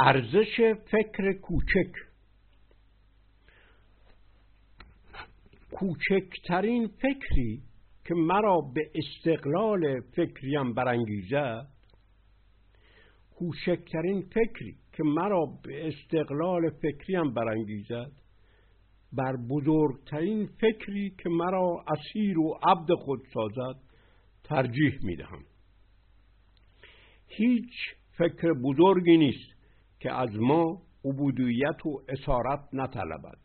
ارزش فکر کوچک. کوچکترین فکری که مرا به استقلال فکریم برانگیزد کوچکترین فکری که مرا به استقلال فکریم برانگیزد بر بزرگترین فکری که مرا اسیر و عبد خود سازد ترجیح می دهم هیچ فکر بزرگی نیست. که از ما عبودیت و اسارت نطلبد.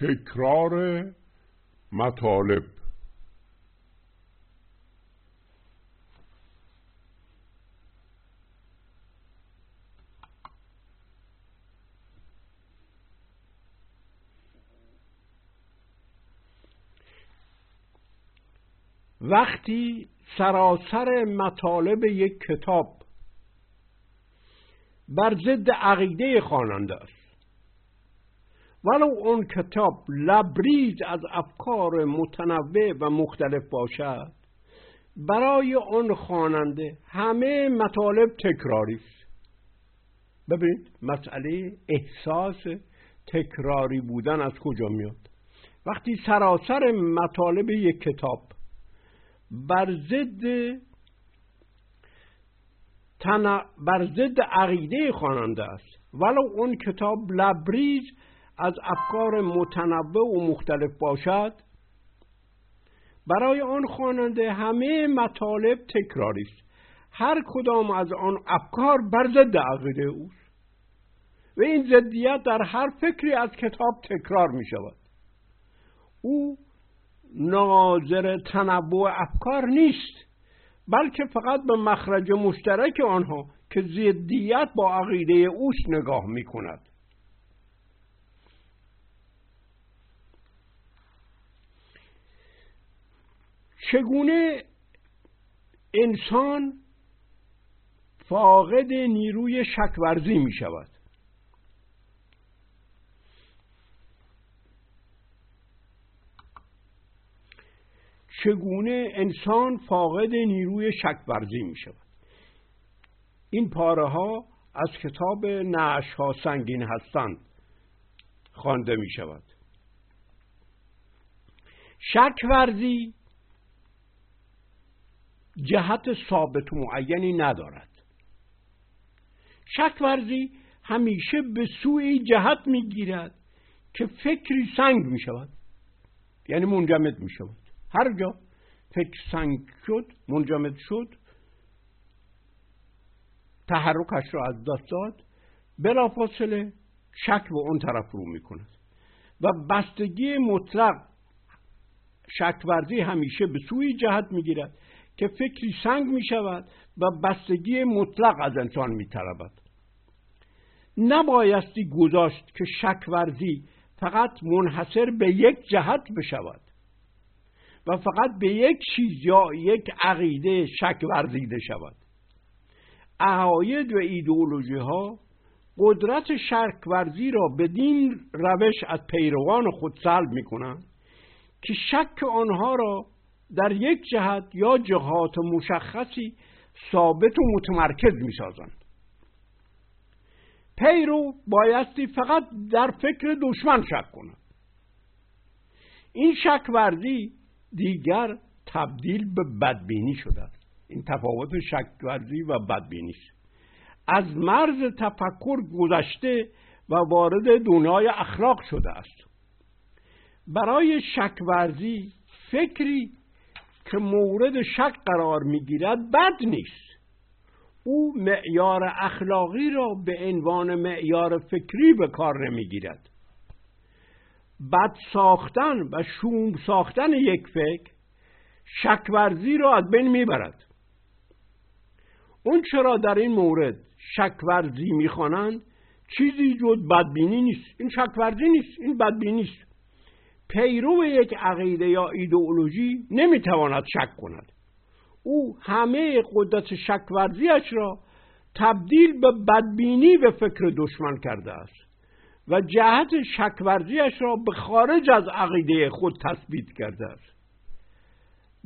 تکرار مطالب. وقتی سراسر مطالب یک کتاب بر ضد عقیده خواننده است ولو اون کتاب لبریز از افکار متنوع و مختلف باشد برای آن خواننده همه مطالب تکراری است. ببینید مسئله احساس تکراری بودن از کجا میاد؟ وقتی سراسر مطالب یک کتاب بر ضد بر ضد عقیده خواننده است. ولو اون کتاب لبریز از افکار متنوع و مختلف باشد برای آن خواننده همه مطالب تکراری است. هر کدام از آن افکار بر ضد عقیده اوست و این ضدیت در هر فکری از کتاب تکرار می شود او ناظر تنوع افکار نیست بلکه فقط به مخرج مشترک آنها که ضدیت با عقیده اوست نگاه می کند چگونه انسان فاقد نیروی شکورزی می شود چگونه انسان فاقد نیروی شکورزی می شود. این پاره ها از کتاب نعش ها سنگین هستند خوانده می شود. شکورزی جهت ثابت و معینی ندارد. شک ورزی همیشه به سوی جهت می‌گیرد که فکری سنگ می شود یعنی منجمد می شود. هر جا فکر سنگ شد منجمد شد تحرکش را از دست داد بلافاصله شک به اون طرف رو می کند و بستگی مطلق شکورزی همیشه به سوی جهت می‌گیرد که فکری سنگ می شود و بستگی مطلق از انسان می طلبد. نبایستی گذاشت که شکورزی فقط منحصر به یک جهت بشود و فقط به یک چیز یا یک عقیده شک ورزیده شود. عقاید و ایدئولوژی ها قدرت شک ورزی را بدین روش از پیروان خود سلب می کنند که شک آنها را در یک جهت یا جهات مشخصی ثابت و متمرکز می سازند پیرو بایستی فقط در فکر دشمن شک کند. این شک ورزی دیگر تبدیل به بدبینی شده است این تفاوت شک ورزی و بدبینی است. از مرز تفکر گذشته و وارد دنیای اخلاق شده است. برای شک ورزی فکری که مورد شک قرار می‌گیرد بد نیست. او معیار اخلاقی را به عنوان معیار فکری به کار نمی‌گیرد. بد ساختن و شوم ساختن یک فکر شکورزی را از بین می‌برد. اون چرا در این مورد شکورزی می‌خوانند چیزی جز بدبینی نیست. این شکورزی نیست این بدبینی است. پیرو یک عقیده یا ایدئولوژی نمی‌تواند شک کند. او همه قدرت شکورزیش را تبدیل به بدبینی به فکر دشمن کرده است. و جهت شکورزیش را به خارج از عقیده خود تثبیت کرده است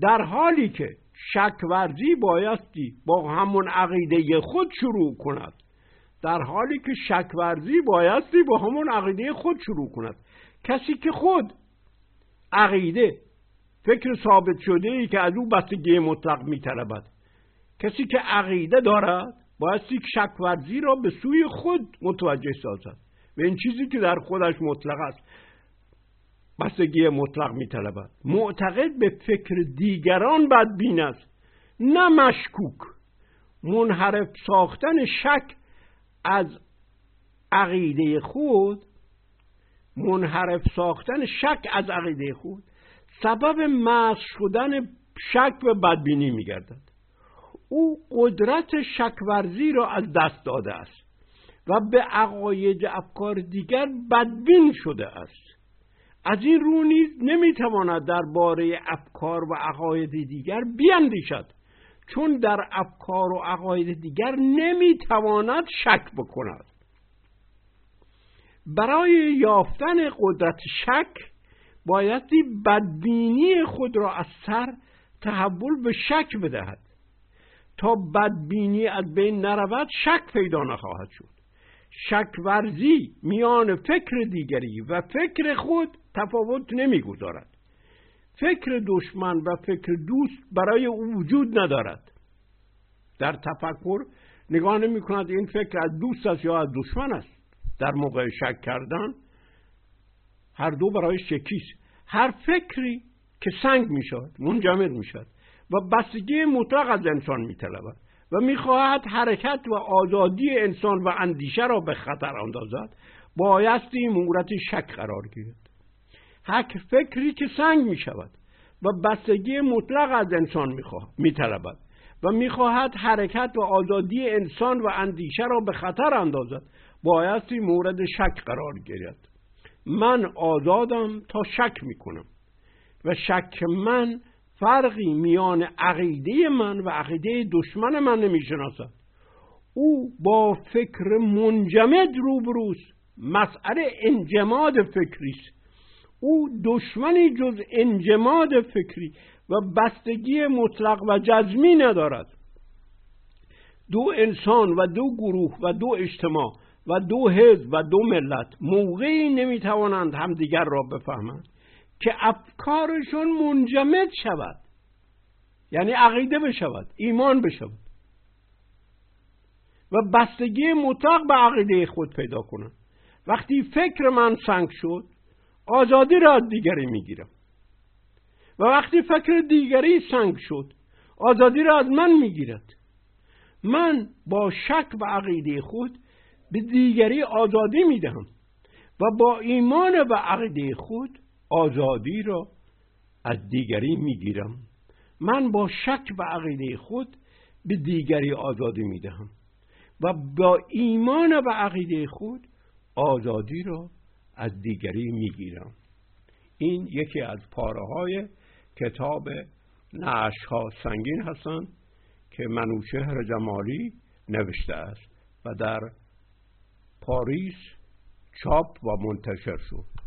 در حالی که شکورزی بایستی با همون عقیده خود شروع کند در حالی که شکورزی بایستی با همون عقیده خود شروع کند. کسی که خود عقیده فکر ثابت شده ای که از او بستگی مطلق میطلبد. کسی که عقیده دارد بایستی شکورزی را به سوی خود متوجه سازد. و این چیزی که در خودش مطلق است. بستگی مطلق میطلبد. معتقد به فکر دیگران بدبین است نه مشکوک. منحرف ساختن شک از عقیده خود منحرف ساختن شک از عقیده خود سبب محض شدن شک و بدبینی میگردد. او قدرت شکورزی را از دست داده است. و به عقاید افکار دیگر بدبین شده است. از این رو نیز نمی‌تواند درباره افکار و عقاید دیگر بیاندیشد چون در افکار و عقاید دیگر نمی‌تواند شک بکند. برای یافتن قدرت شک بایستی بدبینی خود را از سر تحول به شک بدهد. تا بدبینی از بین نرود شک پیدا نخواهد شد. شک ورزی میان فکر دیگری و فکر خود تفاوت نمی‌گذارد. فکر دشمن و فکر دوست برای او وجود ندارد. در تفکر نگاه نمی کند این فکر از دوست است یا از دشمن است. در موقع شک کردن هر دو برای شکیست هر فکری که سنگ می شود منجمد می شود و بستگی مطلق از انسان می طلبد و می‌خواهد حرکت و آزادی انسان و اندیشه را به خطر اندازد بایستی مورد شک قرار گیرد. حک فکری که سنگ می شود و بستگی مطلق از انسان می طلبد و می‌خواهد حرکت و آزادی انسان و اندیشه را به خطر اندازد بایستی مورد شک قرار گیرد. من آزادم تا شک می‌کنم و شک من فرقی میان عقیده من و عقیده دشمن من نمی‌شناسد. او با فکر منجمد روبروست. مسئله انجماد فکری است او دشمنی جز انجماد فکری و بستگی مطلق و جزمی ندارد. دو انسان و دو گروه و دو اجتماع و دو حزب و دو ملت موقعی نمی‌توانند همدیگر را بفهمند. که افکارشون منجمد شود. یعنی عقیده بشود ایمان بشود. و بستگی مطلق به عقیده خود پیدا کنند وقتی فکر من سنگ شد آزادی را دیگری می‌گیرم. و وقتی فکر دیگری سنگ شد آزادی را از من می‌گیرد. من با شک و عقیده خود به دیگری آزادی می‌دهم و با ایمان و عقیده خود آزادی را از دیگری می‌گیرم. من با شک و عقیده خود به دیگری آزادی می‌دهم و با ایمان و عقیده خود آزادی را از دیگری می‌گیرم. این یکی از پاره های کتاب نعش ها سنگین هستند که منوشهر جمالی نوشته است و در پاریس چاپ و منتشر شد.